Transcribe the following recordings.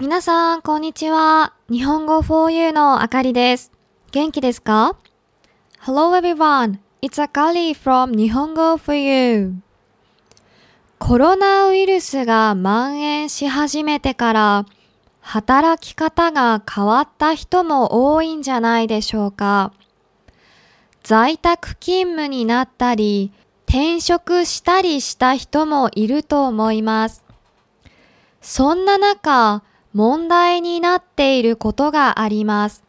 皆さん、こんにちは。日本語 4U のあかりです。元気ですか ?Hello everyone. It's Akari from 日本語 4U. コロナウイルスが蔓延し始めてから、働き方が変わった人も多いんじゃないでしょうか。在宅勤務になったり、転職したりした人もいると思います。そんな中、問題になっていることがあります。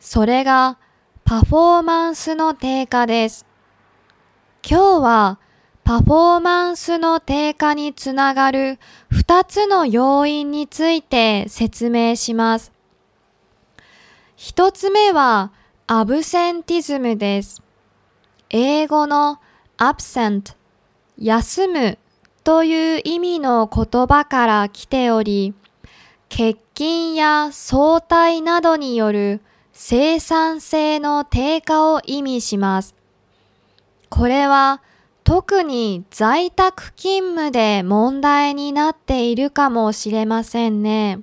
それがパフォーマンスの低下です。今日はパフォーマンスの低下につながる2つの要因について説明します。1つ目はアブセンティズムです。英語の absent 休むという意味の言葉から来ており、欠勤や早退などによる生産性の低下を意味します。これは特に在宅勤務で問題になっているかもしれませんね。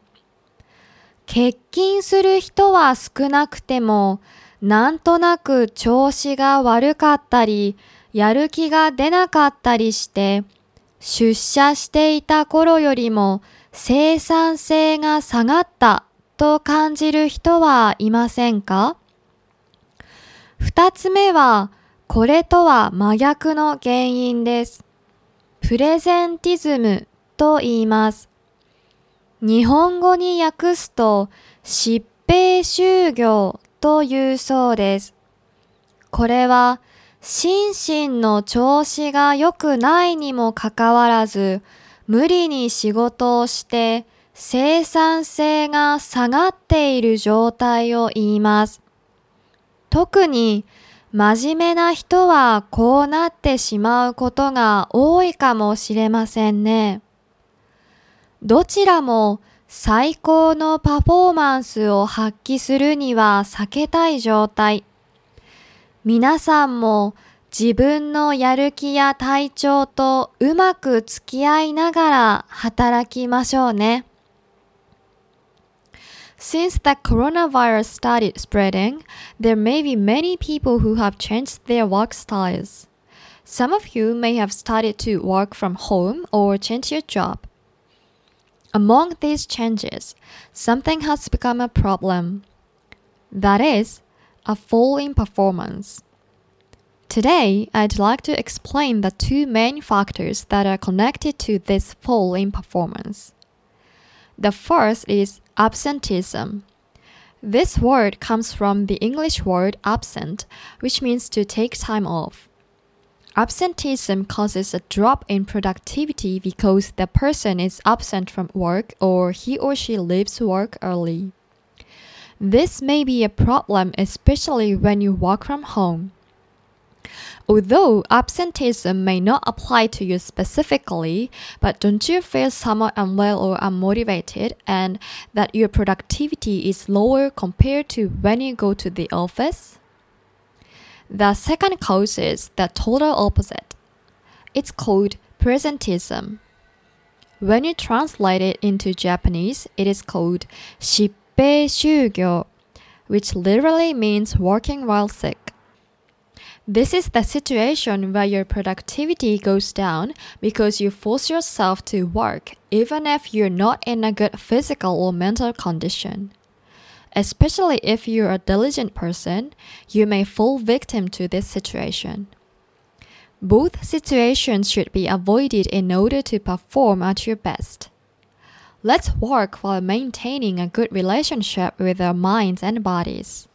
欠勤する人は少なくても、なんとなく調子が悪かったり、やる気が出なかったりして、出社していた頃よりも生産性が下がったと感じる人はいませんか？二つ目は、これとは真逆の原因です。プレゼンティズムと言います。日本語に訳すと疾病就業というそうです。これは心身の調子が良くないにもかかわらず、無理に仕事をして生産性が下がっている状態を言います。特に真面目な人はこうなってしまうことが多いかもしれませんね。どちらも最高のパフォーマンスを発揮するには避けたい状態。皆さんも自分のやる気や体調とうまく付き合いながら働きましょうね。Since the coronavirus started spreading, there may be many people who have changed their work styles. Some of you may have started to work from home or change your job. Among these changes, something has become a problem. That is, a fall in performance. Today, I'd like to explain the two main factors that are connected to this fall in performance. The first is absenteeism. This word comes from the English word absent, which means to take time off. Absenteeism causes a drop in productivity because the person is absent from work or he or she leaves work early. This may be a problem especially when you work from home. Although absenteeism may not apply to you specifically, but don't you feel somewhat unwell or unmotivated and that your productivity is lower compared to when you go to the office? The second cause is the total opposite. It's called presentism. When you translate it into Japanese, it is called 疾 배슈교, which literally means working while sick. This is the situation where your productivity goes down because you force yourself to work even if you're not in a good physical or mental condition. Especially if you're a diligent person, you may fall victim to this situation. Both situations should be avoided in order to perform at your best. Let's work while maintaining a good relationship with our minds and bodies.